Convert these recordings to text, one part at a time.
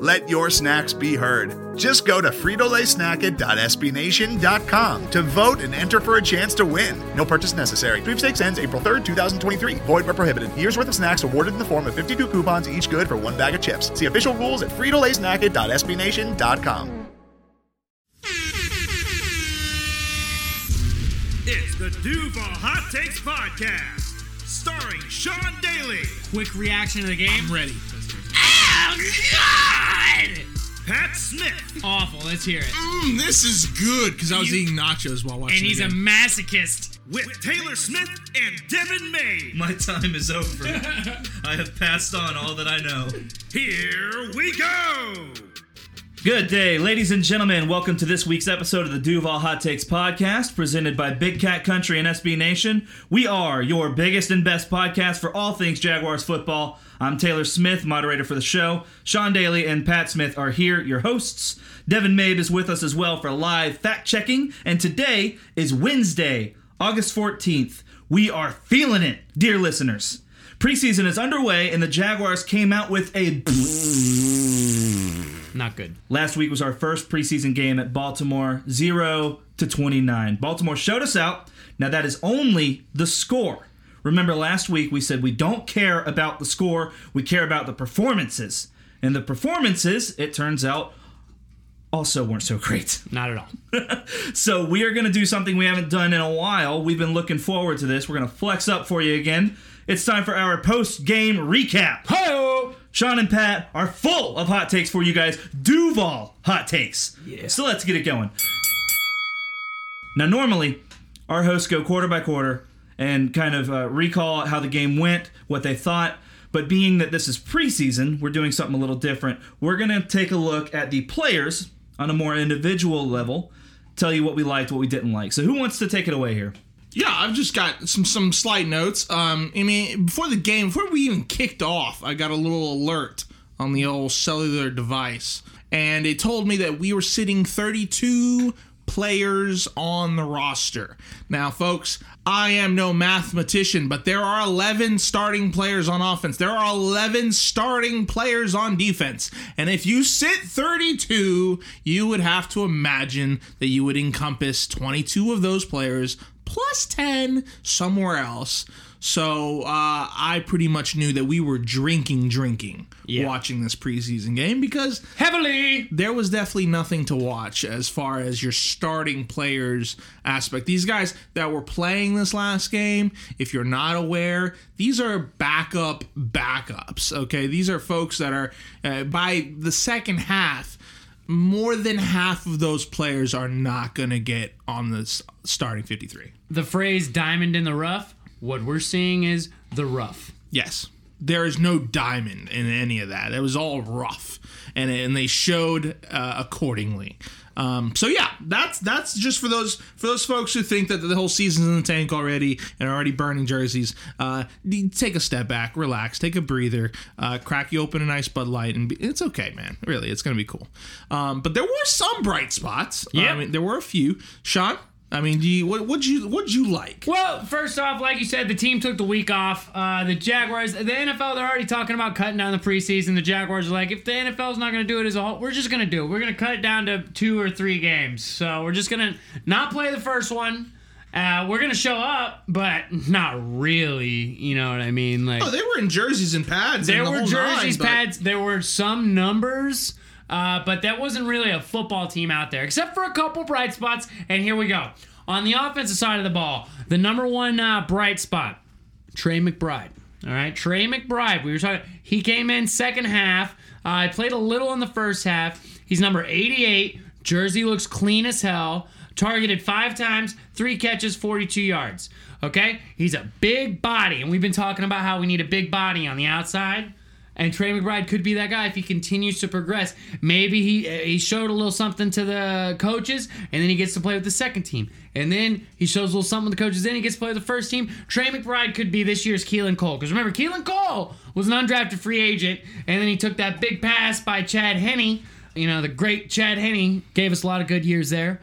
Let your snacks be heard. Just go to fritolaysnacket.sbnation.com to vote and enter for a chance to win. No purchase necessary. Sweepstakes ends April 3rd, 2023. Void where prohibited. Year's worth of snacks awarded in the form of 52 coupons, each good for one bag of chips. See official rules at fritolaysnacket.sbnation.com. It's the Duval Hot Takes Podcast, starring Sean Daly, Quick reaction to the game. ready. Pat Smith, Awful. Let's hear it. Mm, this is good because I was eating nachos while watching. And he's the a game. masochist. with Taylor Smith and Devin May. My time is over. I have passed on all that I know. Here we go. Good day, ladies and gentlemen. Welcome to this week's episode of the Duval Hot Takes podcast, presented by Big Cat Country and SB Nation. We are your biggest and best podcast for all things Jaguars football. I'm Taylor Smith, moderator for the show. Sean Daly and Pat Smith are here, your hosts. Devin Mabe is with us as well for live fact checking. And today is Wednesday, August 14th. We are feeling it, dear listeners. Preseason is underway, and the Jaguars came out with a Not good. Last week was our first preseason game at Baltimore, 0 to 29. Baltimore showed us out. Now that is only the score. Remember last week we said we don't care about the score, we care about the performances. And the performances, it turns out, also weren't so great. Not at all. So we are going to do something we haven't done in a while. We've been looking forward to this. We're going to flex up for you again. It's time for our post-game recap. Ho! Sean and Pat are full of hot takes for you guys. Duval hot takes. Yeah. So let's get it going. Now, normally, our hosts go quarter by quarter and kind of uh, recall how the game went, what they thought. But being that this is preseason, we're doing something a little different. We're going to take a look at the players on a more individual level, tell you what we liked, what we didn't like. So, who wants to take it away here? Yeah, I've just got some some slight notes. Um, I mean, before the game, before we even kicked off, I got a little alert on the old cellular device, and it told me that we were sitting 32 players on the roster. Now, folks, I am no mathematician, but there are 11 starting players on offense. There are 11 starting players on defense. And if you sit 32, you would have to imagine that you would encompass 22 of those players plus 10 somewhere else. So uh, I pretty much knew that we were drinking, drinking Yeah. watching this preseason game because Heavily. there was definitely nothing to watch as far as your starting players aspect. These guys that were playing this last game, if you're not aware, these are backup backups. Okay, these are folks that are uh, by the second half. More than half of those players are not going to get on the starting 53. The phrase diamond in the rough, what we're seeing is the rough. Yes. There is no diamond in any of that. It was all rough, and and they showed uh, accordingly. Um, so yeah, that's that's just for those for those folks who think that the whole season's in the tank already and are already burning jerseys. Uh, take a step back, relax, take a breather, uh, crack you open a nice Bud Light, and be, it's okay, man. Really, it's gonna be cool. Um, but there were some bright spots. Yeah. I mean, there were a few. Sean, I mean, do you what would you what'd you like? Well, first off, like you said, the team took the week off. Uh, the Jaguars, the NFL, they're already talking about cutting down the preseason. The Jaguars are like, if the NFL's not going to do it as a whole, we're just going to do it. We're going to cut it down to two or three games. So we're just going to not play the first one. Uh, we're going to show up, but not really. You know what I mean? Like, Oh, they were in jerseys and pads. there the were jerseys, nine, but- pads. There were some numbers, uh, but that wasn't really a football team out there, except for a couple bright spots. And here we go. On the offensive side of the ball, the number one uh, bright spot, Tre McBride. All right, Tre McBride. We were talking. He came in second half. Uh, I played a little in the first half. He's number 88. Jersey looks clean as hell. Targeted five times, three catches, 42 yards. Okay, he's a big body, and we've been talking about how we need a big body on the outside. And Tre McBride could be that guy if he continues to progress. Maybe he he showed a little something to the coaches, and then he gets to play with the second team. And then he shows a little something to the coaches, then he gets to play with the first team. Tre McBride could be this year's Keelan Cole. Because remember, Keelan Cole was an undrafted free agent, and then he took that big pass by Chad Henne. You know, the great Chad Henne gave us a lot of good years there.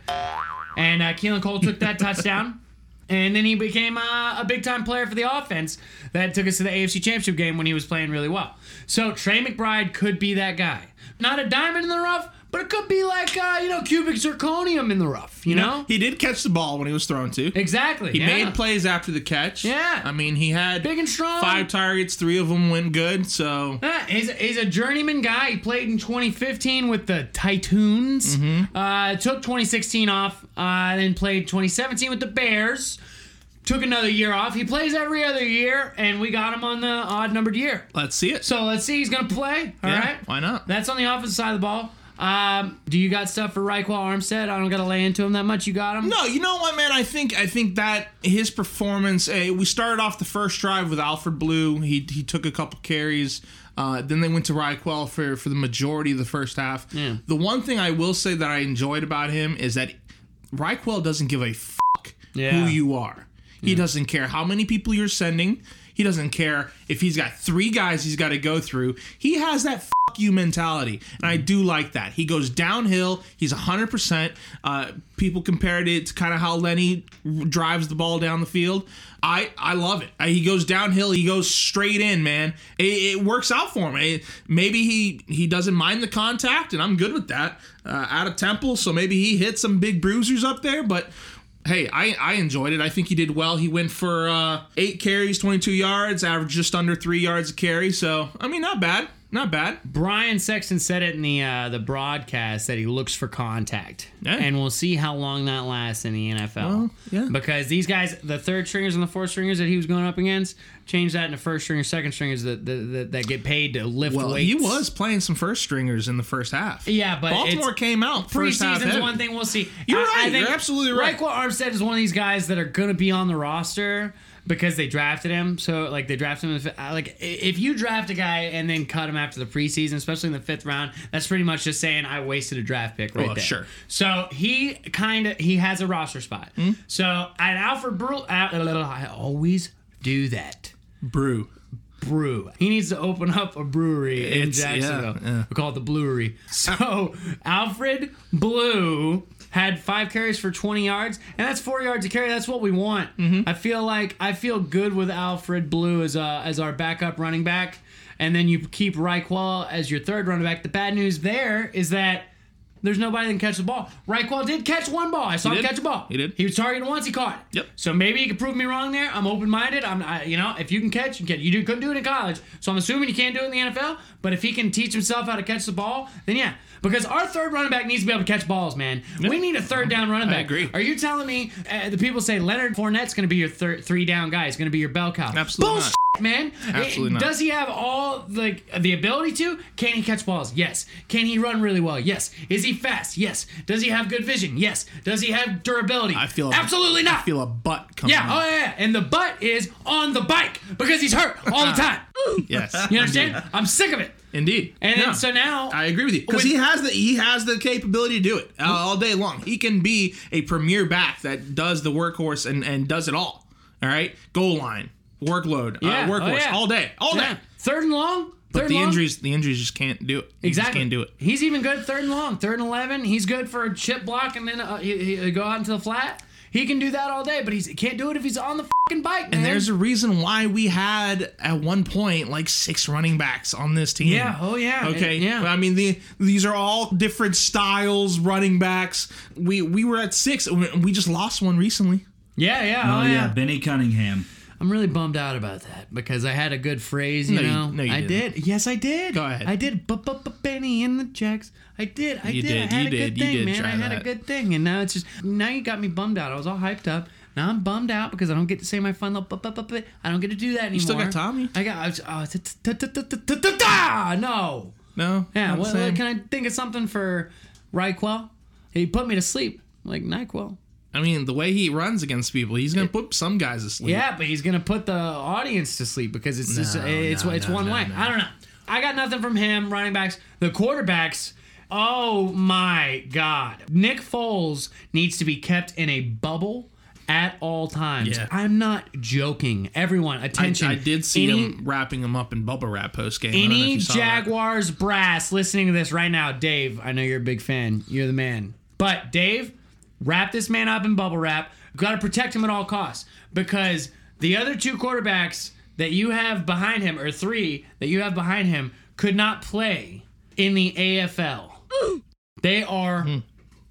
And uh, Keelan Cole took that touchdown. And then he became uh, a big time player for the offense that took us to the AFC Championship game when he was playing really well. So Tre McBride could be that guy. Not a diamond in the rough, but it could be like, uh, you know, cubic zirconium in the rough, you know? He did catch the ball when he was thrown to. Exactly. He yeah. made plays after the catch. Yeah. I mean, he had Big and strong. five targets, three of them went good. So Yeah, he's, he's a journeyman guy. He played in 2015 with the Titans. Mm-hmm. Uh, took 2016 off, uh, then played 2017 with the Bears. Took another year off. He plays every other year, and we got him on the odd numbered year. let's see it. So let's see. He's gonna play. All right. Yeah, why not? That's on the offensive side of the ball. Um, do you got stuff for Ryquell Armstead? I don't gotta lay into him that much. You got him. No, you know what, man? I think I think that his performance. eh, we started off the first drive with Alfred Blue. He he took a couple carries. Uh, then they went to Ryquell for for the majority of the first half. Yeah. The one thing I will say that I enjoyed about him is that Ryquell doesn't give a fuck Yeah. who you are. He doesn't care how many people you're sending. He doesn't care if he's got three guys he's got to go through. He has that fuck you mentality. And I do like that. He goes downhill. He's 100%. Uh, people compared it to kind of how Lenny drives the ball down the field. I, I love it. He goes downhill. He goes straight in, man. It, it works out for him. It- maybe he, he doesn't mind the contact, and I'm good with that. Uh, out of Temple, so maybe he hit some big bruisers up there, but hey, I, I enjoyed it. I think he did well. He went for uh, eight carries, 22 yards, averaged just under three yards a carry. So, I mean, not bad. Not bad. Brian Sexton said it in the uh, the broadcast that he looks for contact, Yeah. and we'll see how long that lasts in the NFL. Well, yeah. Because these guys, the third stringers and the fourth stringers that he was going up against, changed that into first stringers, second stringers that that, that, that get paid to lift Well, weights. he was playing some first stringers in the first half. Yeah, but Baltimore came out first half Preseason's one thing we'll see. You're I- I right. think You're absolutely right. Ryquell Armstead is one of these guys that are going to be on the roster because they drafted him. So like they drafted him. in the Like if you draft a guy and then cut him after the preseason, especially in the fifth round, that's pretty much just saying I wasted a draft pick right Well, there. sure. So he kind of he has a roster spot. Hmm? So at Alfred Brew, I always do that. Brew. brew. He needs to open up a brewery in It's- yeah, Jacksonville. yeah. We call it the Bluery. So Alfred Blue had five carries for 20 yards, and that's four yards a carry. That's what we want. Mm-hmm. I feel like I feel good with Alfred Blue as uh, as our backup running back, and then you keep Ryquell as your third running back. The bad news there is that. There's nobody that can catch the ball. Ryquell did catch one ball. I saw him catch a ball. He did. He was targeted once. He caught. it. Yep. So maybe you can prove me wrong there. I'm open minded. I'm, I, you know, if you can catch, you can. You do, couldn't do it in college, so I'm assuming you can't do it in the NFL. But if he can teach himself how to catch the ball, then yeah. Because our third running back needs to be able to catch balls, man. We need a third down running back. agree. Are you telling me uh, the people say Leonard Fournette's going to be your third three down guy? He's going to be your bell cow? Absolutely Bullshit, man. Absolutely not. Does he have all the the ability to? Can he catch balls? Yes. Can he run really well? Yes. Is he fast? Yes. Does he have good vision? Yes. Does he have durability? I feel absolutely not. I feel a butt coming. Yeah, oh yeah, yeah. and the butt is on the bike because he's hurt all the time. Yes. You understand? I'm sick of it. Indeed. And then, so now, I agree with you because he has the he has the capability to do it uh, all day long. He can be a premier back that does the workhorse and and does it all. All right, goal line, workload, Yeah, uh, oh, yeah. all day, all yeah, day. third and long. But third the long. injuries, the injuries just can't do it. He just Exactly. can't do it. He's even good third and long, third and eleven. He's good for a chip block and then uh, he, he go out into the flat. He can do that all day, but he can't do it if he's on the fucking bike, man. And there's a reason why we had at one point like six running backs on this team. Yeah, oh, yeah, Okay. and- yeah. I mean the these are all different styles running backs. We we were at six. We just lost one recently. yeah, yeah, Oh, oh, yeah, yeah. Benny Cunningham. I'm really bummed out about that because I had a good phrase, you No, you- know. no, you I didn't. did. Yes, I did. Go ahead. I did. Benny and the Jacks. I did. I You did. did, I had you a did, good you thing, did man. I had a good thing, and now it's just now you got me bummed out. I was all hyped up. Now I'm bummed out because I don't get to say my fun little. bu- bu- bu- bu- I don't get to do that anymore. You still got Tommy? I got. I was- oh, t- t- t- t- t- t- t- ah, No. No. Yeah. not the What, same. can I think of something for Ryquell? He put me to sleep like Nyquil. I mean, the way he runs against people, he's gonna put some guys to sleep. Yeah, but he's gonna put the audience to sleep because it's just No, it's no, it's no, one no, way. no. I don't know. I got nothing from him. Running backs, the quarterbacks. Oh my God, Nick Foles needs to be kept in a bubble at all times. Yeah. I'm not joking. Everyone, I, attention. I did see Any- him wrapping him up in bubble wrap post game. I don't know if any. Jaguars brass listening to this right now, Dave, I know you're a big fan. You're the man. But Dave, wrap this man up in bubble wrap. Got to protect him at all costs because the other two quarterbacks that you have behind him, or three that you have behind him, could not play in the AFL. They are Hmm.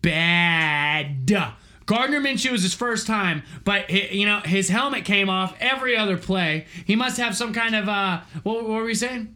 bad. Gardner Minshew was his first time, but hi- you know his helmet came off every other play. He must have some kind of uh, what, what were we saying?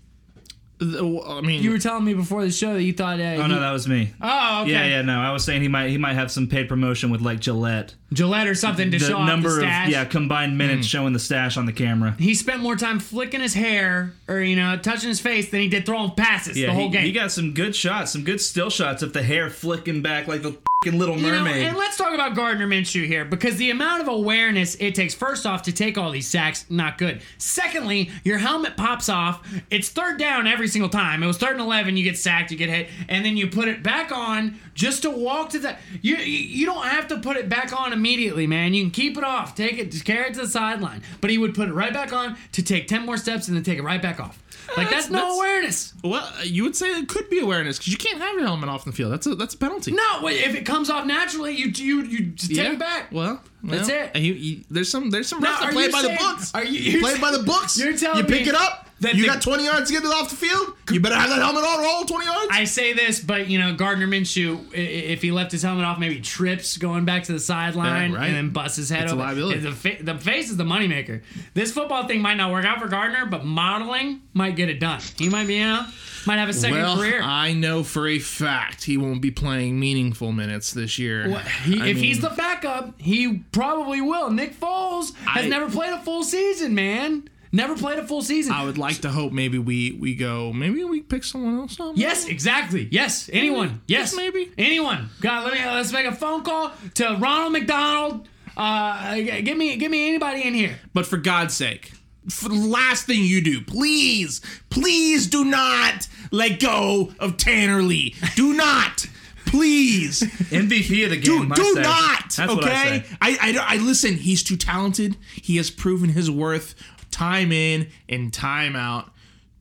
The- I mean, You were telling me before the show that you thought. Uh, Oh no, that was me. oh, okay. Yeah, yeah, no. I was saying he might he might have some paid promotion with like Gillette. Gillette or something to The show off number the of stash. yeah combined minutes hmm. showing the stash on the camera. He spent more time flicking his hair or you know touching his face than he did throwing passes Yeah, the whole he, game. he got some good shots, some good still shots of the hair flicking back like the fing Little You know, Mermaid. and let's talk about Gardner Minshew here because the amount of awareness it takes, first off, to take all these sacks, not good. Secondly, your helmet pops off. It's third down every single time. It was third and 11, you get sacked, you get hit, and then you put it back on just to walk to the. You, you, you don't have to put it back on immediately, man. You can keep it off, take it, just carry it to the sideline. But he would put it right back on to take 10 more steps and then take it right back off. Like, that's, That's- no that's- awareness. well, you would say it could be awareness because you can't have your helmet off in the field. That's a that's a penalty. No, if it comes off naturally, you you you just take it back. Well, That's well, it. and You, you, there's some there's some refs that play by saying- the books. are you- play by the books? You're telling you pick me it up. That you the- got 20 yards to get it off the field. You better have that helmet on all 20 yards. I say this, but you know Gardner Minshew, if he left his helmet off, maybe trips going back to the sideline right. and then busts his head It's a over. liability. The, fa- the face is the moneymaker. This football thing might not work out for Gardner, but modeling might get it done. He might be, you know, might have a second well, career. I know for a fact he won't be playing meaningful minutes this year. Well, he, if he's the backup, he probably will. Nick Foles has I- never played a full season, man. Never played a full season. I would like to hope maybe we we go maybe we pick someone else up. Yes, exactly. Yes, anyone. Yes, Just maybe. anyone. God, let me let's make a phone call to Ronald McDonald. Uh, give me give me anybody in here. But for God's sake, for the last thing you do, please, please do not let go of Tanner Lee. Do not. Please MVP of the do, game. I do say. not. That's what I okay, say. I, I I listen. He's too talented. He has proven his worth time in and time out.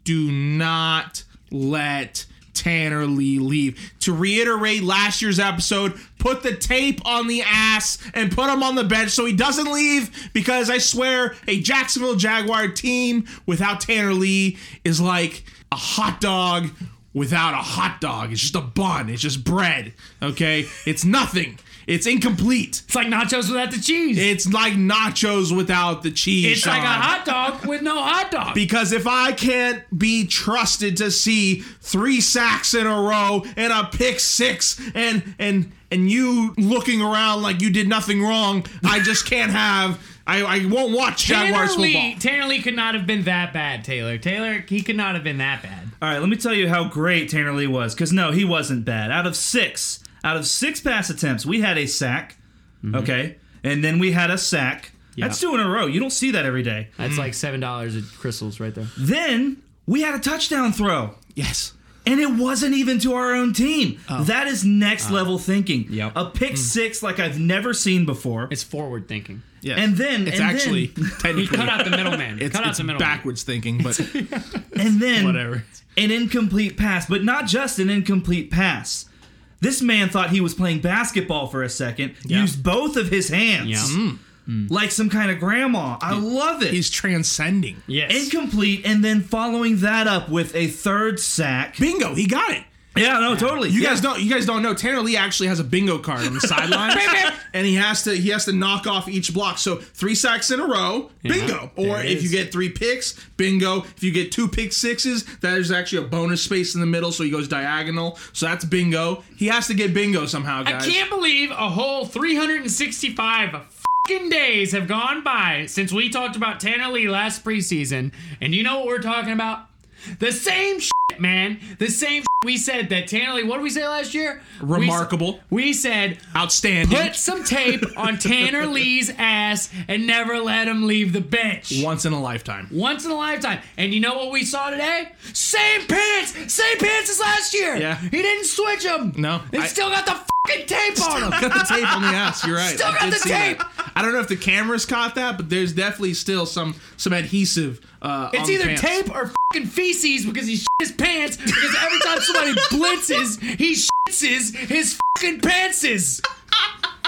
Do not let Tanner Lee leave. To reiterate last year's episode, put the tape on the ass and put him on the bench so he doesn't leave because I swear a Jacksonville Jaguar team without Tanner Lee is like a hot dog without a hot dog. It's just a bun. It's just bread. Okay? It's nothing. It's incomplete. It's like nachos without the cheese. It's like nachos without the cheese. it's like a hot dog with no hot dog. Because if I can't be trusted to see three sacks in a row and a pick six and and and you looking around like you did nothing wrong, I just can't have I, I won't watch Jaguars Tanner Lee, football. Tanner Lee could not have been that bad. Taylor, Taylor, he could not have been that bad. All right, let me tell you how great Tanner Lee was. Because no, he wasn't bad. Out of six, out of six pass attempts, we had a sack. Mm-hmm. Okay, and then we had a sack. That's two in a row. You don't see that every day. That's like seven dollars at Krystals right there. Then we had a touchdown throw. Yes. And it wasn't even to our own team. That is next level thinking. Oh. Yep. Mm. A pick six like I've never seen before. It's forward thinking. Yeah. And then- it's and actually then- technically He cut out the middleman. it's, cut out it's the middleman. backwards thinking, but and then Whatever. an incomplete pass, but not just an incomplete pass. This man thought he was playing basketball for a second, used both of his hands Yeah. Mm. Mm. like some kind of grandma. I love it. he's transcending. Yes. incomplete, and then following that up with a third sack. Bingo, he got it. Yeah, no, totally. You Yeah. guys don't. You guys don't know. Tanner Lee actually has a bingo card on the sideline, and he has to. He has to knock off each block. So three sacks in a row, bingo. Or if you get three picks, bingo. If you get two pick sixes, there's actually a bonus space in the middle, so he goes diagonal. So that's bingo. He has to get bingo somehow, I can't believe a whole 365 fucking days have gone by since we talked about Tanner Lee last preseason. And you know what we're talking about? The same shit shit, man. The same we said that Tanner Lee. What did we say last year? Remarkable. We, said Outstanding. put some tape on Tanner Lee's ass and never let him leave the bench. Once in a lifetime. Once in a lifetime. And you know what we saw today? Same pants, same pants as last year. Yeah. he didn't switch them. No, they I- still got the fucking tape on them. got the tape on the ass. You're right. Still I got the see that. tape. I don't know if the cameras caught that, but there's definitely still some some adhesive. Uh, It's either tape or fucking feces because he shit his pants because every time somebody blitzes, he shits his, his fucking pantses.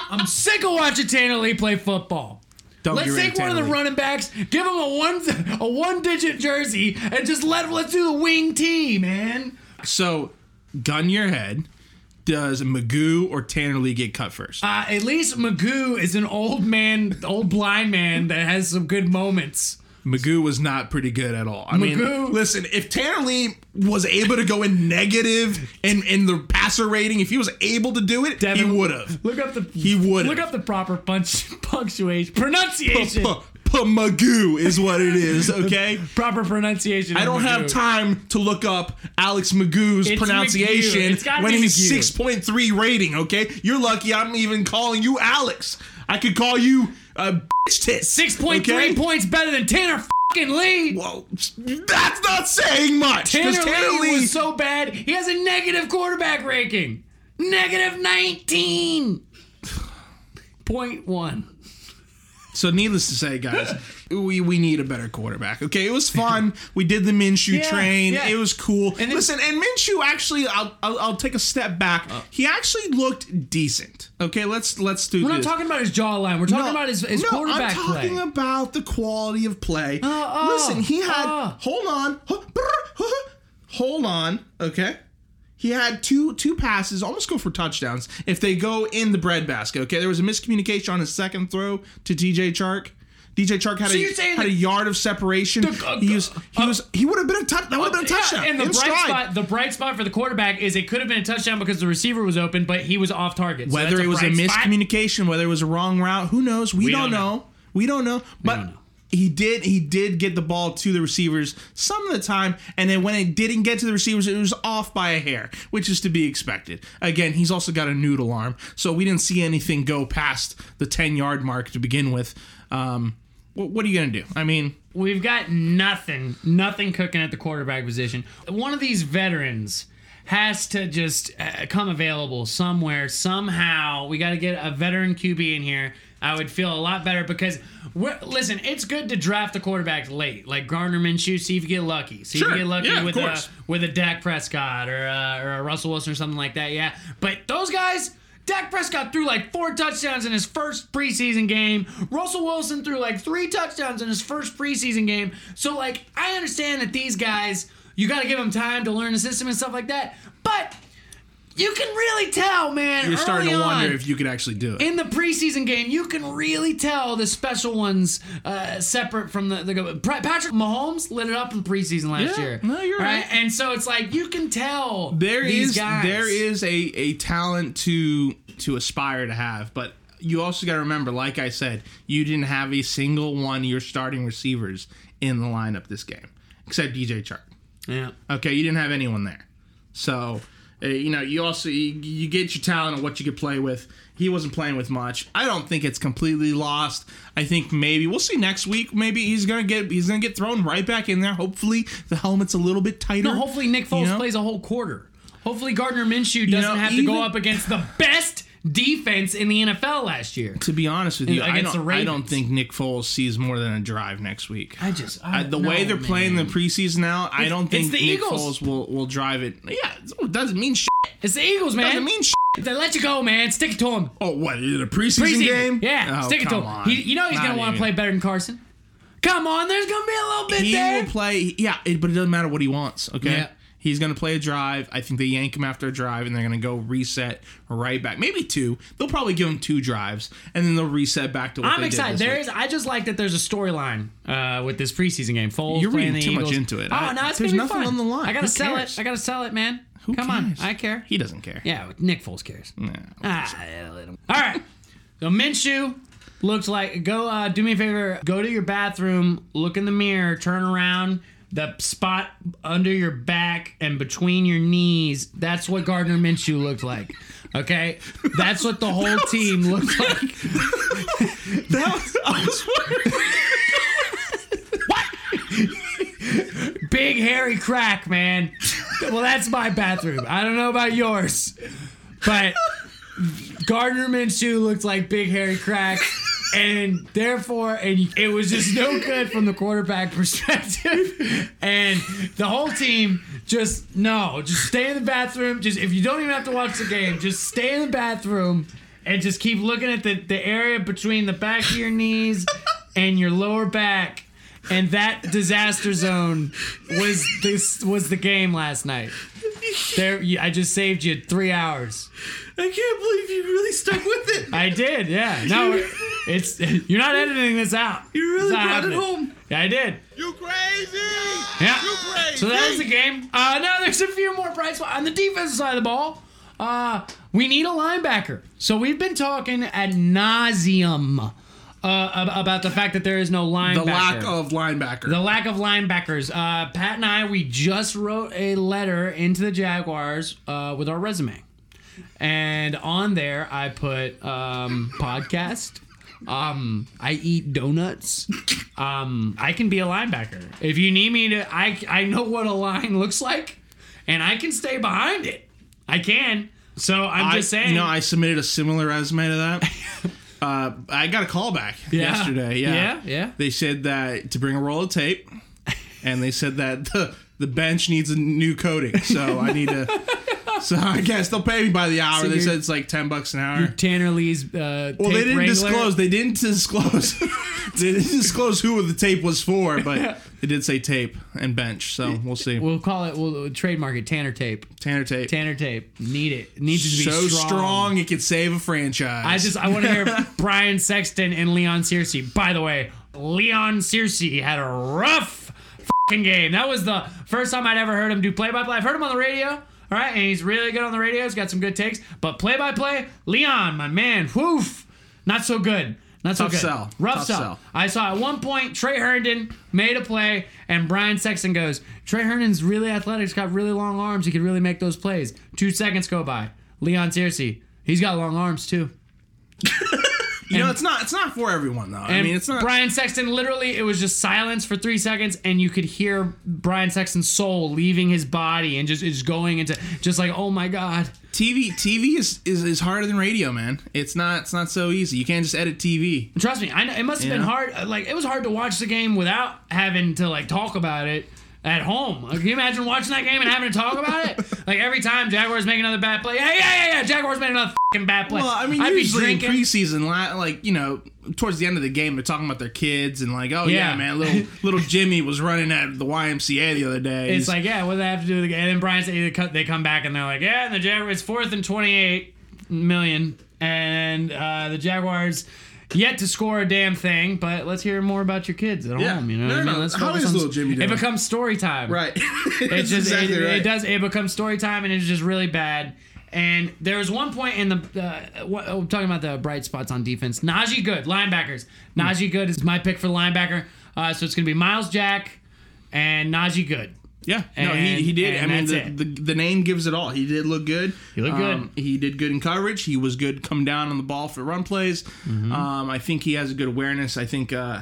I'm sick of watching Tanner Lee play football. Don't Let's take one of the running backs, give him a one a one digit jersey, and just let let's do the wing T, man. So, gun your head. Does Magoo or Tanner Lee get cut first? Uh, at least Magoo is an old man, old blind man that has some good moments. Magoo was not pretty good at all. I Magoo- mean, listen, if Tanner Lee was able to go in negative in in the passer rating, if he was able to do it, Devin, he would have. Look up the He would've. look up the proper punch punctuation pronunciation. Magoo is what it is, okay? proper pronunciation. I don't have time to look up Alex McGough's It's pronunciation. When he's 6.3 rating, okay? You're lucky I'm even calling you Alex. I could call you uh, bitch tits. Six point three okay? points better than Tanner fucking Lee. Well, that's not saying much. Tanner, Lee, was so bad. He has a negative quarterback ranking. Negative nineteen point one. So needless to say, guys, we we need a better quarterback. Okay, it was fun. We did the Minshew Yeah, train. yeah. It was cool. And Listen, and Minshew actually, I'll, I'll I'll take a step back. Uh. he actually looked decent. Okay, let's let's do We're not talking about his jawline. We're talking about his, his no, quarterback I'm talking play. about the quality of play. oh, Listen, he had. oh. Hold on. Hold on. Okay. He had two two passes, almost go for touchdowns if they go in the breadbasket. Okay, there was a miscommunication on his second throw to DJ Chark. DJ Chark had So a had a yard of separation. The- uh, he was he uh, was he would have been a touch. That would have been a touchdown. And the bright stride. spot, the bright spot for the quarterback is it could have been a touchdown because the receiver was open, but he was off target. So Whether it was a bright spot. miscommunication, whether it was a wrong route, who knows? We, don't, don't know. know. We don't know. But don't know. he did he did get the ball to the receivers some of the time, and then when it didn't get to the receivers, it was off by a hair, which is to be expected. Again, he's also got a noodle arm, so we didn't see anything go past the ten yard mark to begin with. Um, what, are you gonna do? I mean, We've got nothing, nothing cooking at the quarterback position. One of these veterans has to just uh, come available somewhere, somehow. We got to get a veteran QB in here. I would feel a lot better because, listen, it's good to draft the quarterback late, like Gardner Minshew. See if you get lucky. See Sure. if you get lucky Yeah, with a with a Dak Prescott or a, or a Russell Wilson or something like that. Yeah, but those guys. Dak Prescott threw like four touchdowns in his first preseason game. Russell Wilson threw like three touchdowns in his first preseason game. So, like, I understand that these guys, you got to give them time to learn the system and stuff like that. But you can really tell, man. you're starting to wonder on, if you could actually do it. in the preseason game, you can really tell the special ones uh, separate from the, the Patrick Mahomes lit it up in preseason last Yeah, year. no, you're right. And so it's like you can tell There these is guys. there is a a talent to to aspire to have, but you also got to remember, like I said, you didn't have a single one of your starting receivers in the lineup this game, except DJ Chark. yeah. Okay, you didn't have anyone there, so. Uh, you know, you also you, you get your talent and what you could play with. He wasn't playing with much. I don't think it's completely lost. I think maybe we'll see next week. Maybe he's gonna get he's gonna get thrown right back in there. Hopefully the helmet's a little bit tighter. No, hopefully Nick Foles You know? plays a whole quarter. Hopefully Gardner Minshew doesn't know, have to go up against the best defense in the NFL last year. To be honest with you, I don't, I don't think Nick Foles sees more than a drive next week. I just I- the way they're playing the preseason now, I don't think the Nick Eagles. Foles will, will drive it. Yeah, it doesn't mean shit. It's the Eagles, man. It doesn't mean shit. They let you go, man. Stick it to him. Oh, what? Is it a preseason, Preseason. game? Yeah, Oh, stick it to him. on. He, you know he's Not gonna want to play better than Carson. Come on, there's gonna be a little bit He there. will play. Yeah, it, but it doesn't matter what he wants. Okay. Yeah. He's going to play a drive. I think they yank him after a drive, and they're going to go reset right back. Maybe two. They'll probably give him two drives, and then they'll reset back to what I'm they excited. did. There this is. week. I just like that there's a storyline uh, with this preseason game. Foles You're reading too much into it. Oh I- no, it's there's gonna be nothing fun. on the line. I gotta sell cares? it. I gotta sell it, man. Who Come on. I care. He doesn't care. Yeah, Nick Foles cares. No. Ah, yeah, let him. All right. So Minshew looks like go. Uh, do me a favor. Go to your bathroom. Look in the mirror. Turn around. The spot under your back and between your knees, that's what Gardner Minshew looked like. Okay? That's what the whole team looked like. That was, I was wondering. Big hairy crack, man. Well, that's my bathroom. I don't know about yours. But Gardner Minshew looked like big hairy crack. And therefore, and it was just no good from the quarterback perspective. And the whole team just no, just stay in the bathroom. Just if you don't even have to watch the game, just stay in the bathroom and just keep looking at the, the area between the back of your knees and your lower back. And that disaster zone was this was the game last night. There, I just saved you three hours. I can't believe you really stuck with it. I did, yeah. No, it's you're not editing this out. You really It's not brought it happening. home. Yeah, I did. You crazy? Yeah. You crazy? So that was the game. Uh, no, there's a few more bright spots on the defensive side of the ball. Uh, we need a linebacker. So we've been talking at nauseum uh, about the fact that there is no linebacker. The lack of linebacker. The lack of linebackers. Uh, Pat and I, we just wrote a letter into the Jaguars uh, with our resume. And on there, I put um, podcast. Um, I eat donuts. Um, I can be a linebacker. If you need me to, I, I know what a line looks like, and I can stay behind it. I can. So I'm I, just saying. You know, I submitted a similar resume to that. uh, I got a call back Yeah. yesterday. Yeah. Yeah, yeah. They said that to bring a roll of tape, and they said that the, the bench needs a new coating. So I need to. So I guess they'll pay me by the hour. So they said it's like ten bucks an hour. Tanner Lee's. Uh, Well, they didn't wrangler. disclose. They didn't disclose. they didn't disclose who the tape was for, but they did say tape and bench. So we'll see. We'll call it. We'll trademark it. Tanner tape. Tanner tape. Tanner tape. Need it. It needs it to be so strong. it could save a franchise. I just I want to hear Brian Sexton and Leon Searcy. By the way, Leon Searcy had a rough fucking game. That was the first time I'd ever heard him do play by play. I've heard him on the radio. All right, and he's really good on the radio. He's got some good takes. But play by play, Leon, my man, whoof, not so good. Not so Tough good. sell. Rough Tough sell. sell. I saw at one point Tre Herndon made a play, and Brian Sexton goes, Tre Herndon's really athletic, he's got really long arms. He could really make those plays. Two seconds go by. Leon Searcy, he's got long arms too. you know, it's not. It's not for everyone though. I mean, it's not. Brian Sexton literally it was just silence for three seconds and you could hear Brian Sexton's soul leaving his body and just is going into just like oh my god. TV TV is, is is harder than radio, man. It's not it's not so easy. You can't just edit TV. Trust me, I know it must have been Yeah. hard like it was hard to watch the game without having to like talk about it at home. Like, can you imagine watching that game and having to talk about it? like every time Jaguars make another bad play, hey, yeah, yeah, yeah, Jaguars made another fucking bad play. Well, I mean, I'd be usually in drinking. preseason, like you know, towards the end of the game, they're talking about their kids and like, oh yeah, Yeah. man, little little Jimmy was running at the YMCA the other day. It's He's- like, yeah, what do they have to do with the game? And then Brian said they come back and they're like, yeah, and the Jaguars fourth and twenty eight million, and uh, the Jaguars yet to score a damn thing. But let's hear more about your kids at Yeah. home. You know, No, what I mean? no, let's how focus is on- little Jimmy It becomes story time. right. It just exactly it, right. it does it becomes story time and it's just really bad. And there was one point in the uh, what, oh, talking about the bright spots on defense. Najee Goode, linebackers. Najee Goode is my pick for linebacker. Uh, so it's gonna be Myles Jack and Najee Goode. Yeah, no, he, And- he did. and I mean, the, the the name gives it all. He did look good. He looked good. Um, he did good in coverage. He was good coming down on the ball for run plays. Mm-hmm. Um, I think he has a good awareness. I think uh,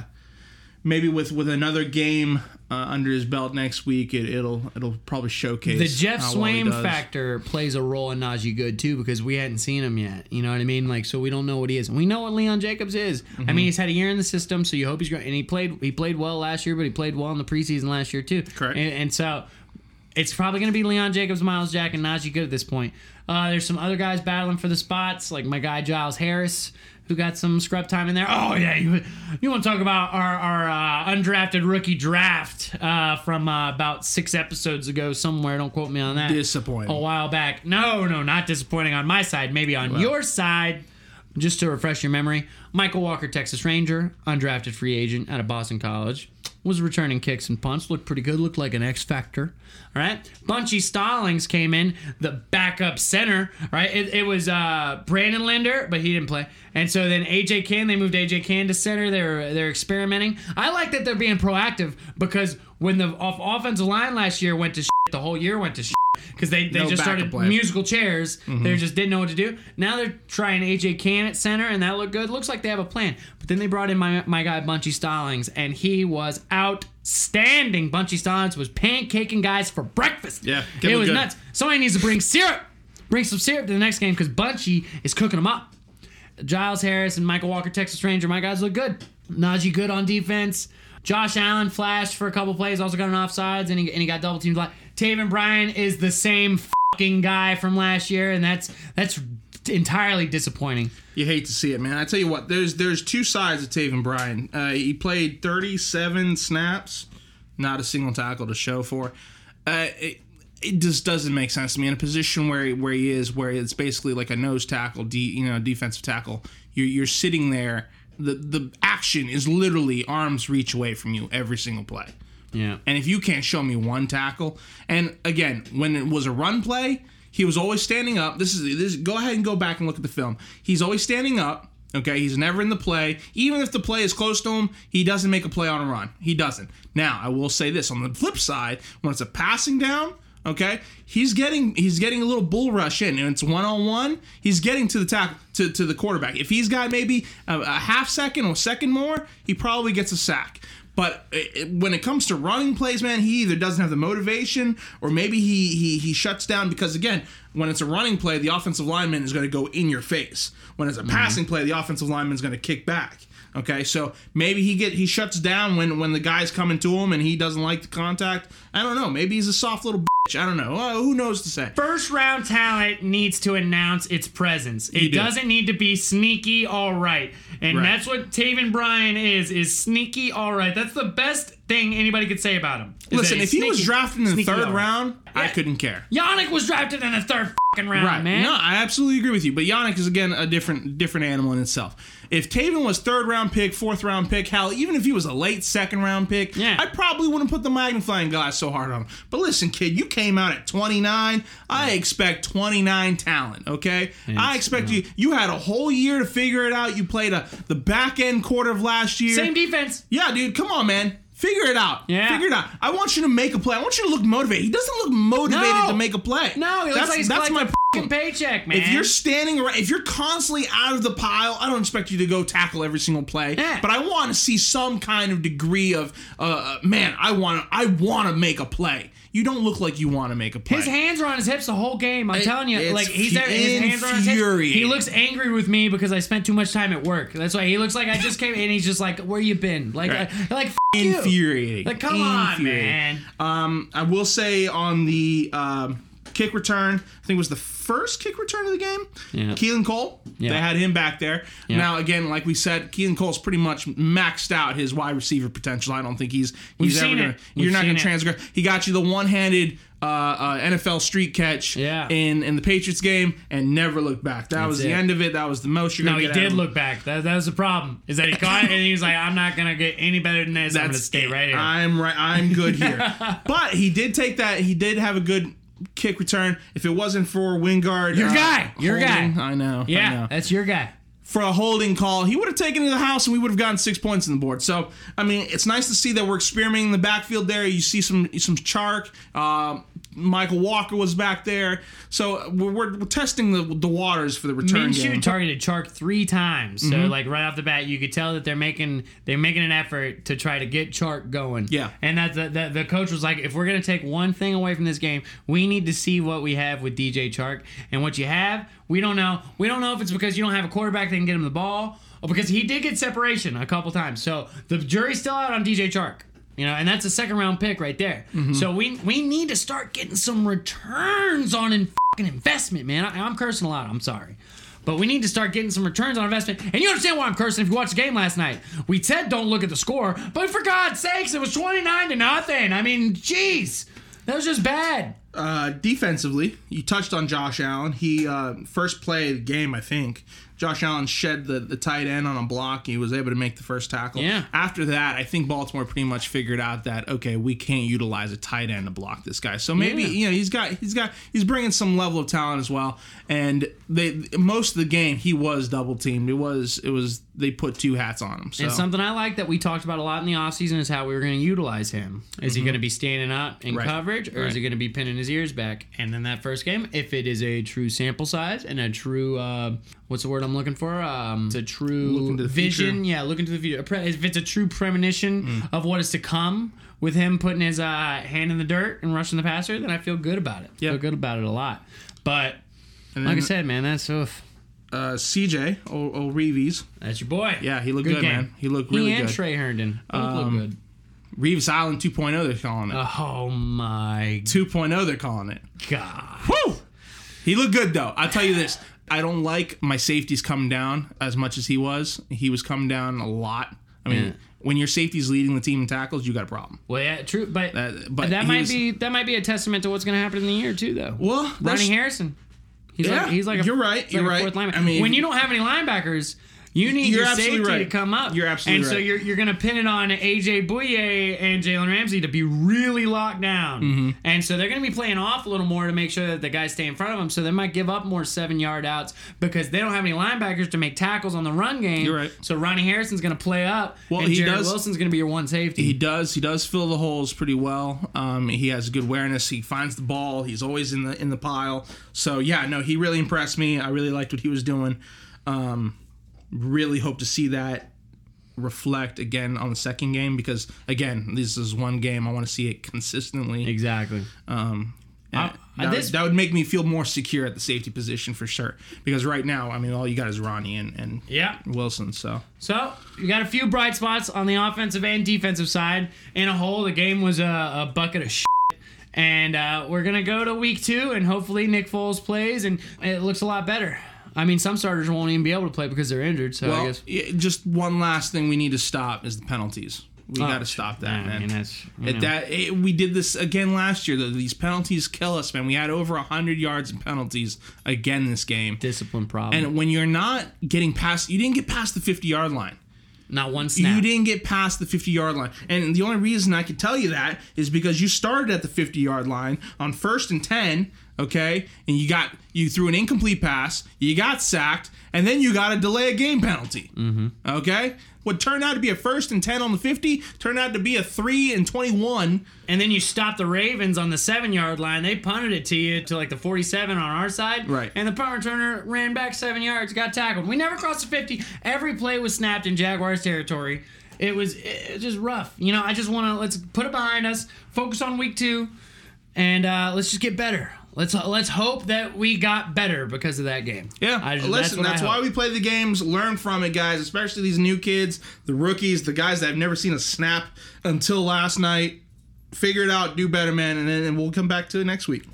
maybe with with another game uh, under his belt next week, it, it'll it'll probably showcase The Jeff how well factor plays a role in Najee Goode too because we hadn't seen him yet. You know what I mean? Like, so we don't know what he is. And we know what Leon Jacobs is. Mm-hmm. I mean, he's had a year in the system, so you hope he's great. And he played he played well last year, but he played well in the preseason last year too. Correct. And, and so it's probably going to be Leon Jacobs, Myles Jack, and Najee Goode at this point. Uh, there's some other guys battling for the spots, like my guy Giles Harris, who got some scrub time in there. Oh yeah, you you want to talk about our our uh, undrafted rookie draft uh, from uh, about six episodes ago somewhere? Don't quote me on that. Disappointing. A while back. No, no, not disappointing on my side. Maybe on your side. Just to refresh your memory, Michael Walker, Texas Ranger, undrafted free agent out of Boston College. Was returning kicks and punts. Looked pretty good. Looked like an X factor. All right. Bunchy Stallings came in, the backup center. Right. It, it was uh, Brandon Linder, but he didn't play. And so then AJ Cann, they moved AJ Cann to center. They're they're experimenting. I like that they're being proactive because when the off- offensive line last year went to shit, the whole year went to shit because they, they No just started plan. musical chairs. Mm-hmm. They just didn't know what to do. Now they're trying AJ Cann at center, and that looked good. Looks like they have a plan. But then they brought in my my guy Bunchy Stallings, and he was outstanding. Bunchy Stallings was pancaking guys for breakfast. Yeah, it was good. nuts. Somebody needs to bring syrup. Bring some syrup to the next game because Bunchy is cooking them up. Giles Harris and Michael Walker, Texas Ranger, my guys look good. Najee good on defense. Josh Allen flashed for a couple plays, also got an offsides, and he, and he got double teamed. a lot. Taven Bryan is the same fucking guy from last year, and that's that's entirely disappointing. You hate to see it, man. I tell you what, there's there's two sides of Taven Bryan. Uh, he played 37 snaps, not a single tackle to show for. Uh, it, it just doesn't make sense to me in a position where he, where he is, where it's basically like a nose tackle, de, you know, defensive tackle. You're you're sitting there. The the action is literally arms reach away from you every single play. Yeah. And if you can't show me one tackle, and again, when it was a run play, he was always standing up. This is this. Go ahead and go back and look at the film. He's always standing up. Okay, he's never in the play. Even if the play is close to him, he doesn't make a play on a run. He doesn't. Now, I will say this: on the flip side, when it's a passing down, okay, he's getting he's getting a little bull rush in, and it's one on one. He's getting to the tackle to, to the quarterback. If he's got maybe a, a half second or second more, he probably gets a sack. But it, when it comes to running plays, man, he either doesn't have the motivation or maybe he he he shuts down because again, when it's a running play, the offensive lineman is going to go in your face. When it's a passing play, the offensive lineman is going to kick back. Okay, so maybe he get he shuts down when when the guy's coming to him and he doesn't like the contact. I don't know. Maybe he's a soft little bitch. I don't know. Uh, who knows to say? First round talent needs to announce its presence. It do. doesn't need to be sneaky all right. And Right. that's what Taven Bryan is, is sneaky all right. That's the best thing anybody could say about him. Listen, if he's he was drafted in the third all right. round, I Yeah. couldn't care. Yannick was drafted in the third round, man. No, I absolutely agree with you. But Yannick is again a different different animal in itself. If Taven was third round pick, fourth round pick, hell, even if he was a late second round pick, Yeah. I probably wouldn't put the magnifying glass so hard on him. But listen, kid, you came out at 29. I expect 29 talent. Okay, I expect you. You had a whole year to figure it out. You played a the back end quarter of last year. Same defense. Yeah, dude, come on, man. Figure it out. Yeah. Figure it out. I want you to make a play. I want you to look motivated. He doesn't look motivated No. to make a play. No, he looks that's, like he's that's my collecting a fucking paycheck, man. if you're standing around, if you're constantly out of the pile, I don't expect you to go tackle every single play. Yeah. But I want to see some kind of degree of, uh, man, I want to, I want to make a play. You don't look like you want to make a play. His hands are on his hips the whole game. I'm It- telling you, like he's there. His hands are on his hips. He looks angry with me because I spent too much time at work. That's why he looks like I just came and he's just like, "Where you been?" Like, Right. uh, like f- you. infuriating. Like, come on, man. Um, I will say on the um, kick return, I think it was the first kick return of the game. Yeah. Keelan Cole, Yeah. they had him back there. Yeah. Now again, like we said, Keelan Cole's pretty much maxed out his wide receiver potential. I don't think he's We've he's ever seen gonna. We've You're not gonna it. transgress. He got you the one-handed. Uh, uh, NFL street catch Yeah. in in the Patriots game and never looked back. That was the it. end of it. That was the most you're No, gonna he get out did look back. That, that was the problem. Is that he caught it and he was like, "I'm not gonna get any better than this. I'm gonna stay it. right here." I'm right. I'm good here. but he did take that. He did have a good kick return. If it wasn't for Wingard, Your uh, guy. Your guy. I know. I yeah, know. that's your guy. For a holding call, he would have taken to the house, and we would have gotten six points on the board. So, I mean, it's nice to see that we're experimenting in the backfield there. You see some some Chark. Um, Michael Walker was back there. So we're, we're, we're testing the the waters for the return Minshew game. targeted Chark three times, so Mm-hmm. like right off the bat, you could tell that they're making they're making an effort to try to get Chark going. Yeah. and that's the, the the coach was like, if we're gonna take one thing away from this game, we need to see what we have with DJ Chark, and what you have, we don't know. We don't know if it's because you don't have a quarterback that can get him the ball, or because he did get separation a couple times. So the jury's still out on DJ Chark. You know, and that's a second round pick right there. Mm-hmm. So we we need to start getting some returns on in fucking investment, man. I, I'm cursing a lot. I'm sorry. But we need to start getting some returns on investment. And you understand why I'm cursing if you watched the game last night. We said don't look at the score, but for God's sakes, it was 29 to nothing. I mean, jeez. That was just bad. uh, defensively, you touched on Josh Allen. He uh, first play of the game, I think. Josh Allen shed the, the tight end on a block. He was able to make the first tackle. Yeah. After that, I think Baltimore pretty much figured out that okay, we can't utilize a tight end to block this guy. So maybe Yeah. you know he's got he's got he's bringing some level of talent as well. And they most of the game he was double teamed. It was it was they put two hats on him. So And something I like that we talked about a lot in the offseason is how we were going to utilize him. Is he going to be standing up in Mm-hmm. Right. coverage or is he going to be pinning his ears back? And then that first game, if it is a true sample size and a true, uh, what's the word I'm looking for? Um, it's a true Look into the vision. future. Mm. Yeah, look into the future. If it's a true premonition of what is to come with him putting his uh, hand in the dirt and rushing the passer, then I feel good about it. Yeah. Feel good about it a lot. But and like I said, man, that's oof. uh, CJ O- O'Reeves. That's your boy. Yeah, he looked good, game. man. He looked really good. he and good. Tre Herndon both look Um, good. Reavis Island 2.0 they're calling it. Oh my 2.0 they're calling it. god. Woo! He looked good though. I'll tell you this. I don't like my safeties coming down as much as he was. He was coming down a lot. I mean, Yeah. when your safety's leading the team in tackles, you got a problem. Well, yeah, true, but Uh, but that might was- be that might be a testament to what's going to happen in the year too, though. Well, Ronnie Harrison, he's Yeah, like he's like a, you're right, you're like right. fourth linebacker. I mean- when you don't have any linebackers. You need You're your safety right. to come up. You're absolutely And so you're, you're going to pin it on AJ Bouye and Jalen Ramsey to be really locked down. Mm-hmm. And so they're going to be playing off a little more to make sure that the guys stay in front of them. So they might give up more seven yard outs because they don't have any linebackers to make tackles on the run game. You're right. So Ronnie Harrison's going to play up. Well, and Jarrod does- Wilson's going to be your one safety. He does. He does fill the holes pretty well. Um, he has good awareness. He finds the ball. He's always in the in the pile. So yeah, no, he really impressed me. I really liked what he was doing. Um, really hope to see that reflect again on the second game because again, this is one game. I want to see it consistently. exactly. Um, and Uh, that, this- would, that would make me feel more secure at the safety position for sure. Because right now, I mean, all you got is Ronnie and, and Yeah. Wilson. So So you got a few bright spots on the offensive and defensive side. In a whole, the game was a, a bucket of shit. And uh, we're gonna go to week two, and hopefully Nick Foles plays, and it looks a lot better. I mean, some starters won't even be able to play because they're injured. So I guess just one last thing we need to stop is the penalties. We oh, got to stop that, Yeah, man. I mean, that's, know. that it, we did this again last year. Though these penalties kill us, man. We had over hundred yards in penalties again this game. discipline problem. And when you're not getting past, you didn't get past the 50 yard line. Not one snap. You didn't get past the 50 yard line. And the only reason I can tell you that is because you started at the 50 yard line on first and 10, okay? And you got you threw an incomplete pass, you got sacked, and then you got a delay a game penalty. Mm-hmm. Okay? What turned out to be a first and 10 on the 50 turned out to be a 3 and 21. And then you stopped the Ravens on the seven yard line. They punted it to you to like the 47 on our side. Right. And the punt returner ran back seven yards, got tackled. We never crossed the 50. Every play was snapped in Jaguars territory. It was, it was just rough. You know, I just want to, let's put it behind us, focus on week two, and uh, let's just get better. Let's let's hope that we got better because of that game. Yeah, I listen, what I that's, why we play the games. Learn from it, guys. Especially these new kids, the rookies, the guys that have never seen a snap until last night. Figure it out, do better, man, and then and we'll come back to it next week.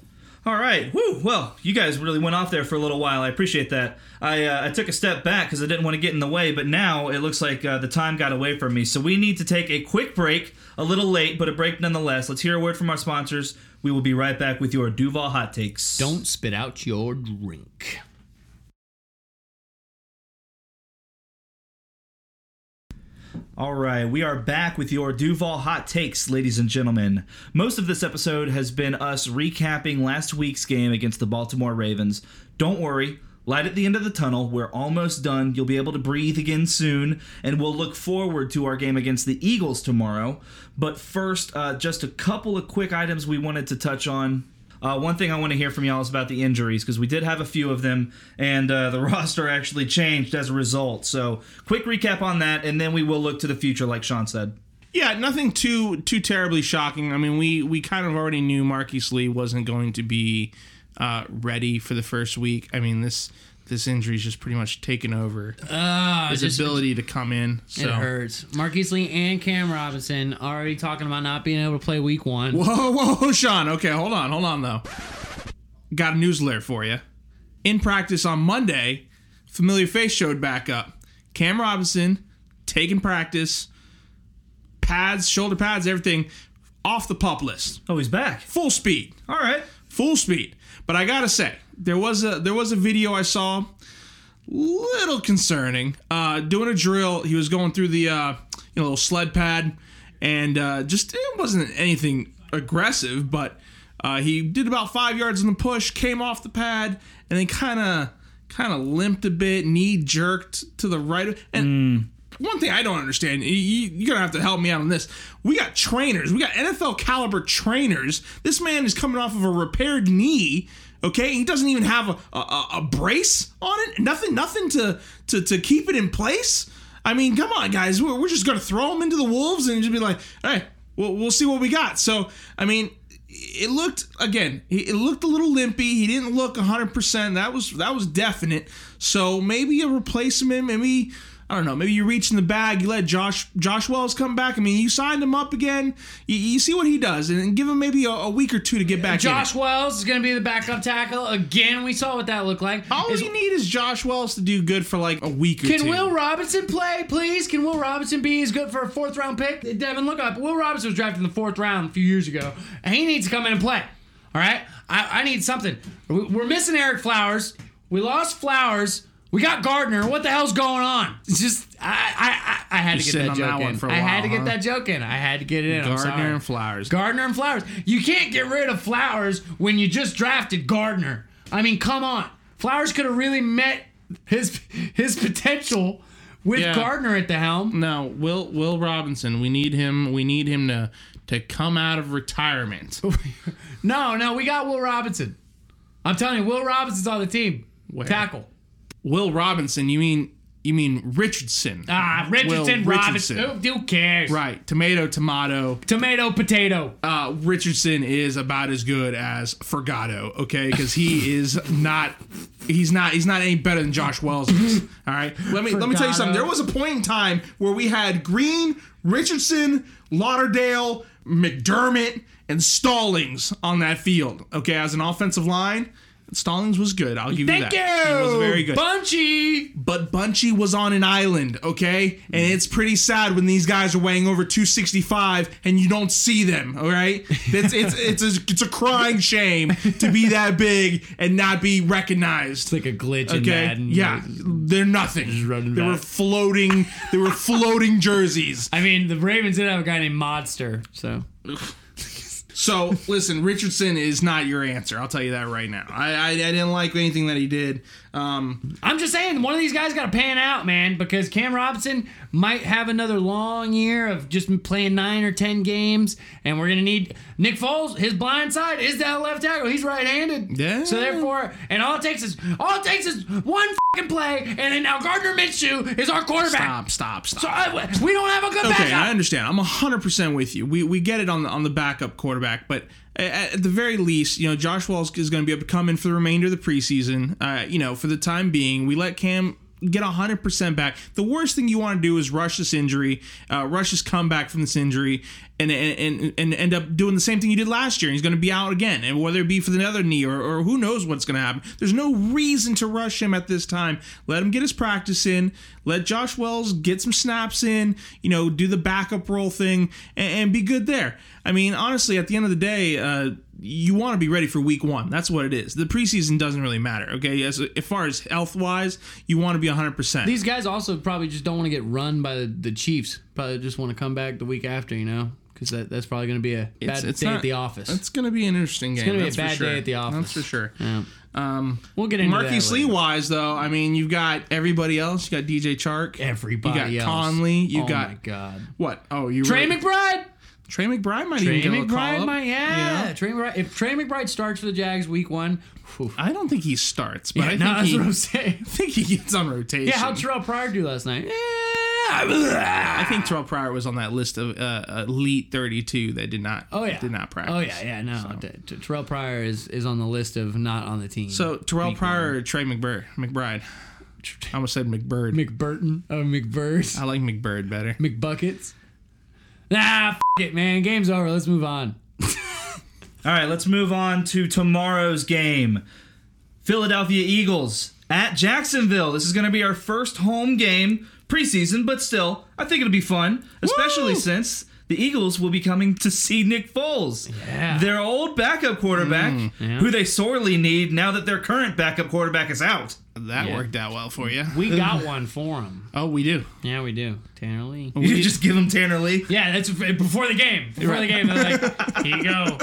All right. Woo. Well, you guys really went off there for a little while. I appreciate that. I uh, I took a step back because I didn't want to get in the way, but now it looks like uh, the time got away from me. So we need to take a quick break. A little late, but a break nonetheless. Let's hear a word from our sponsors. We will be right back with your Duval hot takes. Don't spit out your drink. All right, we are back with your Duval hot takes, ladies and gentlemen. Most of this episode has been us recapping last week's game against the Baltimore Ravens. Don't worry, light at the end of the tunnel. We're almost done. You'll be able to breathe again soon, and we'll look forward to our game against the Eagles tomorrow. But first, uh, just a couple of quick items we wanted to touch on. Uh, one thing I want to hear from y'all is about the injuries because we did have a few of them, and uh, the roster actually changed as a result. So, quick recap on that, and then we will look to the future, like Sean said. Yeah, nothing too too terribly shocking. I mean, we we kind of already knew Marquise Lee wasn't going to be uh, ready for the first week. I mean this this injury's just pretty much taken over Uh, his just- ability to come in. So It hurts. Marquise Lee and Cam Robinson already talking about not being able to play week one. Whoa, whoa, Sean. Okay, hold on, hold on though. Got a news alert for you. In practice on Monday, familiar face showed back up. Cam Robinson taking practice, pads, shoulder pads, everything off the pup list, Oh, he's back. full speed, All right. full speed. But I gotta say, there was a there was a video I saw little concerning. Uh, doing a drill, he was going through the uh, you know little sled pad, and uh, just it wasn't anything aggressive, but uh, he did about five yards in the push, came off the pad, and then kind of kind of limped a bit, knee jerked to the right, and. One thing I don't understand, you, you're gonna have to help me out on this. We got trainers, we got NFL caliber trainers. This man is coming off of a repaired knee. Okay, he doesn't even have a, a, a brace on it. Nothing, nothing to, to to keep it in place. I mean, come on, guys. We're, we're just gonna throw him into the wolves and just be like, all right, we'll, we'll see what we got. So, I mean, it looked again. It looked a little limpy. He didn't look 100. percent That was that was definite. So maybe a replacement. Maybe I don't know. Maybe you reach in the bag. You let Josh Josh Wells come back. I mean, you signed him up again. You, you see what he does, and give him maybe a, a week or two to get back. Josh. Wells is going to be the backup tackle again. We saw what that looked like. All Is- you need is Josh Wells to do good for like a week or Can two. Will Robinson play, please? Can Will Robinson be as good for a fourth round pick? Devin, look up. Will Robinson was drafted in the fourth round a few years ago, and he needs to come in and play. All right, I, I need something. We're missing Ereck Flowers. We lost Flowers. We got Gardner. What the hell's going on? It's just I I I, I had You're to get that on joke that one in. for a I had while, to get huh? that joke in. I had to get it in. Gardner and Flowers. Gardner and Flowers. You can't get rid of Flowers when you just drafted Gardner. I mean, come on. Flowers could have really met his his potential with Yeah. Gardner at the helm. No, Will Will Robinson. We need him. We need him to to come out of retirement. No, no, we got Will Robinson. I'm telling you, Will Robinson's on the team. Where? Tackle. Will Robinson. You mean you mean Richardson? Ah, Richardson, Will Robinson. Richardson. Who, who cares? Right. Tomato. Tomato. Tomato, potato. Uh, Richardson is about as good as Forgato. Okay, because he is not. He's not. He's not any better than Josh Wells. All right. Let me let me tell you something. There was a point in time where we had Green, Richardson, Lauderdale, McDermott, and Stallings on that field. Okay, as an offensive line, Stallings was good. I'll give Thank you you. that. He was very good. Bunchy. But Bunchy was on an island, okay? And mm. it's pretty sad when these guys are weighing over 265 and you don't see them, all right? It's it's it's a, it's a crying shame to be that big and not be recognized. Like a glitch in Okay, Madden. yeah, they're nothing. They were floating. They were floating jerseys. I mean, the Ravens did have a guy named Modster, so. So listen, Richardson is not your answer. I'll tell you that right now. I I, I didn't like anything that he did. Um, I'm just saying, one of these guys got to pan out, man, because Cam Robinson might have another long year of just playing nine or ten games, and we're gonna need Nick Foles. His blind side is that left tackle. He's right-handed. Yeah. So therefore, and all it takes is all it takes is one fucking play, and then now Gardner Minshew is our quarterback. stop, stop, stop. So I, we don't have a good Okay, I understand. I'm 100% with you. We we get it on the on the backup quarterback, but at, at the very least, you know, Josh Wells is going to be able to come in for the remainder of the preseason. Uh, you know, for the time being, we let Cam get 100% back. The worst thing you want to do is rush this injury, uh, rush his comeback from this injury, and, and and and end up doing the same thing you did last year. He's going to be out again, and whether it be for the other knee or, or who knows what's going to happen. There's no reason to rush him at this time. Let him get his practice in. Let Josh Wells get some snaps in. You know, do the backup role thing and, and be good there. I mean, honestly, at the end of the day, uh, you want to be ready for week one. That's what it is. The preseason doesn't really matter. Okay, as, as far as health wise, you want to be 100. percent These guys also probably just don't want to get run by the, the Chiefs. Probably just want to come back the week after, you know, because that, that's probably going to be a bad day at the office. It's going to be an interesting game. It's gonna be a bad sure. day at the office. That's for sure. Yeah. Um, We'll get into Marquise that Lee wise, though, I mean, you've got everybody else. You got DJ Chark. Everybody You got else. Conley. You oh got my god. what? Oh, you Tre really- McBride. Tre McBride might Tre even get a call McBride up, might, yeah. you? Tre McBride. If Tre McBride starts for the Jags week one, whew. I don't think he starts, but yeah, I think no, that's he, what I'm saying. I think he gets on rotation. Yeah, how Terrell Pryor do last night? I think Terrell Pryor was on that list of uh, elite 32 that did not. Oh yeah, did not practice. Oh yeah, yeah. No, T- T- Terrell Pryor is is on the list of not on the team. So Terrell Pryor one. or Tre McBird, McBride. I almost said McBird. McBurton, oh McBird, I like McBird better. McBuckets. Nah, f- it, man. Game's over. Let's move on. All right, let's move on to tomorrow's game. Philadelphia Eagles at Jacksonville. This is going to be our first home game preseason, but still, I think it'll be fun, especially Woo! since the Eagles will be coming to see Nick Foles, Yeah. their old backup quarterback, mm, yeah. who they sorely need now that their current backup quarterback is out. That Yeah. worked out well for you. We got one for him. oh, we do. Yeah, we do. Tanner Lee. Oh, you just give him Tanner Lee. Yeah, that's before the game. Before the game, they're like, "Here you go,"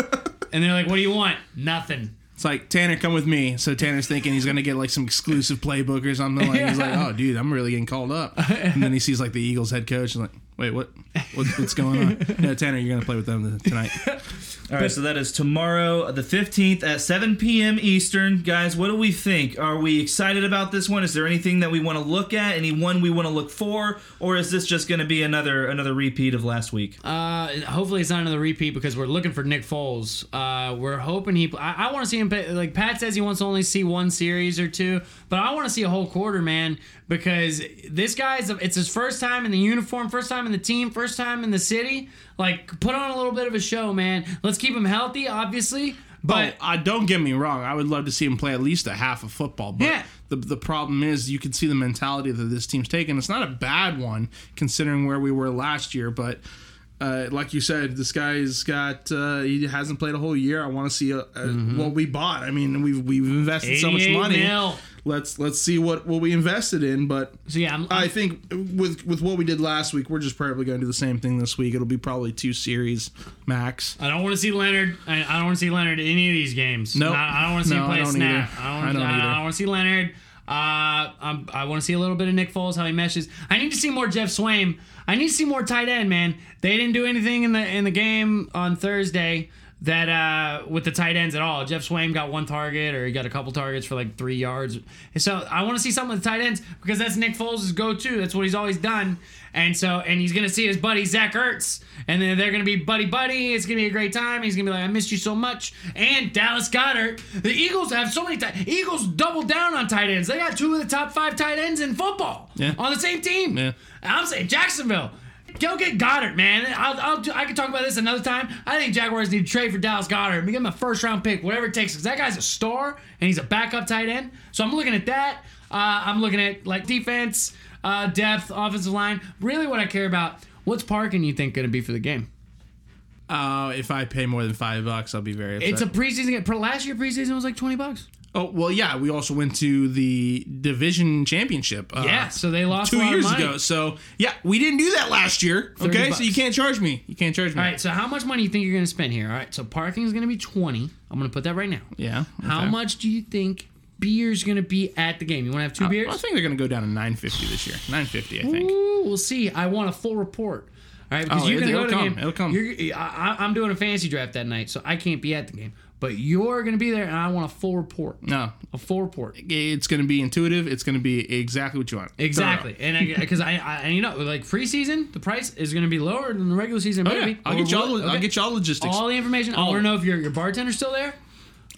and they're like, "What do you want?" Nothing. It's like Tanner, come with me. So Tanner's thinking he's gonna get like some exclusive playbook or something. Like he's like, oh, dude, I'm really getting called up. And then he sees like the Eagles head coach and like, wait, what? what what's going on? No, Tanner, you're gonna play with them tonight. All right, so that is tomorrow, the 15th at 7 p.m. Eastern. Guys, what do we think? Are we excited about this one? Is there anything that we want to look at? Anyone we want to look for? Or is this just going to be another another repeat of last week? Uh, hopefully it's not another repeat because we're looking for Nick Foles. Uh, we're hoping he. I, I want to see him. Play, like Pat says, he wants to only see one series or two, but I want to see a whole quarter, man, because this guy's. It's his first time in the uniform, first time in the team, first time in the city. Like, put on a little bit of a show, man. Let's keep him healthy, obviously. But oh, uh, don't get me wrong. I would love to see him play at least a half of football. But Yeah. the the problem is you can see the mentality that this team's taking. It's not a bad one considering where we were last year, but. Uh, like you said, this guy's got uh, he hasn't played a whole year. I want to see uh uh what we bought. I mean, we've we've invested so much money. mil. Let's let's see what what we invested in. But so yeah, I'm, I think with with what we did last week, we're just probably going to do the same thing this week. It'll be probably two series max. I don't want to see Leonard. I, I don't want to see Leonard in any of these games. Nope. No, I don't want to see No, him play I a snap. either. I don't, I don't I don't want to see Leonard. Uh, I'm, I want to see a little bit of Nick Foles, how he meshes. I need to see more Geoff Swaim. I need to see more tight end, man. They didn't do anything in the in the game on Thursday that uh, with the tight ends at all. Geoff Swaim got one target, or he got a couple targets for like three yards. So I want to see something with the tight ends because that's Nick Foles' go-to. That's what he's always done. And so, and he's gonna see his buddy Zach Ertz, and then they're gonna be buddy buddy. It's gonna be a great time. He's gonna be like, "I missed you so much." And Dallas Goedert. The Eagles have so many. Tight, Eagles double down on tight ends. They got two of the top five tight ends in football Yeah. on the same team. Yeah. I'm saying Jacksonville. Go get Goedert, man. I'll, I'll, I can talk about this another time. I think Jaguars need to trade for Dallas Goedert. Give him a first round pick, whatever it takes, because that guy's a star and he's a backup tight end. So I'm looking at that. Uh, I'm looking at like defense, uh, depth, offensive line. Really, what I care about. What's parking you think going to be for the game? Uh, if I pay more than five bucks, I'll be very upset. It's a preseason game. Last year preseason was like twenty bucks. oh well, yeah. We also went to the division championship. Uh, Yeah, so they lost a two years ago. So yeah, we didn't do that last year. Okay, bucks. so you can't charge me. You can't charge me. All right, so how much money do you think you're going to spend here? All right, so parking is going to be twenty. I'm going to put that right now. Yeah. How much do you think beer's going to be at the game? You want to have two uh, beers? I think they're gonna go down to nine fifty this year. Nine fifty, I think. Ooh, we'll see. I want a full report. All right, because Oh, you're going to go to the come. game. It'll come. You're, I, I- I'm doing a fantasy draft that night, so I can't be at the game. But you're going to be there, and I want a full report. No, A full report. it's gonna be intuitive. It's gonna be exactly what you want. Exactly, and because I, I, and you know, like preseason, the price is going to be lower than the regular season. Oh, yeah. Maybe I'll Or get you all. will- the- I'll get you all the logistics. all the information. I All want to know if your your bartender's still there,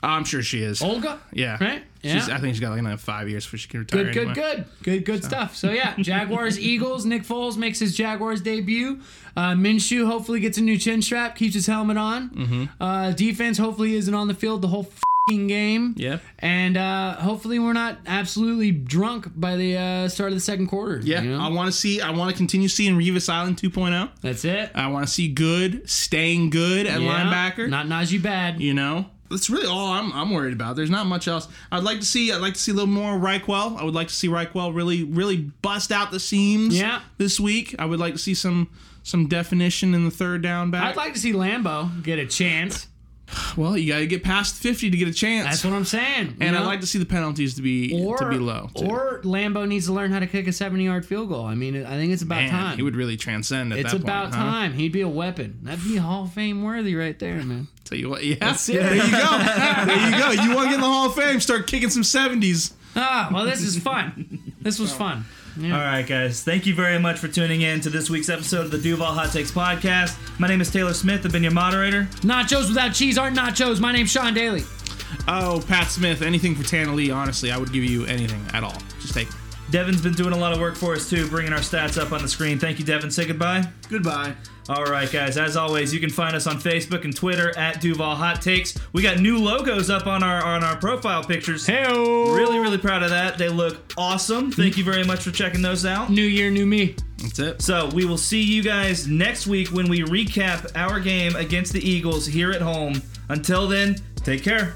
I'm sure she is. Olga. Yeah. right. She's, I think she's got like another five years before she can retire. Good, good, anyway. good, good, good stuff. So yeah, Jaguars, Eagles. Nick Foles makes his Jaguars debut. Uh, Minshew hopefully gets a new chin strap, keeps his helmet on. Mm-hmm. Uh, defense hopefully isn't on the field the whole fing game. Yep. And uh, hopefully we're not absolutely drunk by the uh, start of the second quarter. Yeah, you know? I want to see. I want to continue seeing Revis Island 2.0. that's it. I want to see good, staying good at Yeah. linebacker. not Najee bad. you know, that's really all I'm, I'm worried about. There's not much else. I'd like to see. I'd like to see a little more Ryquell. I would like to see Ryquell really, really bust out the seams. Yeah. This week, I would like to see some some definition in the third down back. I'd like to see Lambo get a chance. Well, you got to get past 50 to get a chance. That's what I'm saying. and know? I'd like to see the penalties to be or, to be low. too. Or Lambo needs to learn how to kick a 70 yard field goal. I mean, I think it's about Man, time. he would really transcend at It's that about point. huh? time. He'd be a weapon. That'd be Hall of Fame worthy right there, man. Tell you what, yeah. That's it. There you go. there you go. You want to get in the Hall of Fame? Start kicking some 70s. Ah, well, this is fun. This was fun. All right, guys. Thank you very much for tuning in to this week's episode of the Duval Hot Takes podcast. My name is Taylor Smith. I've been your moderator. Nachos without cheese aren't nachos. My name's Sean Daly. Oh, Pat Smith, anything for Tanner Lee, honestly, I would give you anything at all. Just take it. Devin's been doing a lot of work for us too, bringing our stats up on the screen. Thank you, Devin. Say goodbye. Goodbye. All right, guys. As always, you can find us on Facebook and Twitter at Duval Hot Takes. We got new logos up on our on our profile pictures. Hey, Really, really proud of that. They look awesome. Thank you very much for checking those out. New year, new me. That's it. So we will see you guys next week when we recap our game against the Eagles here at home. Until then, take care.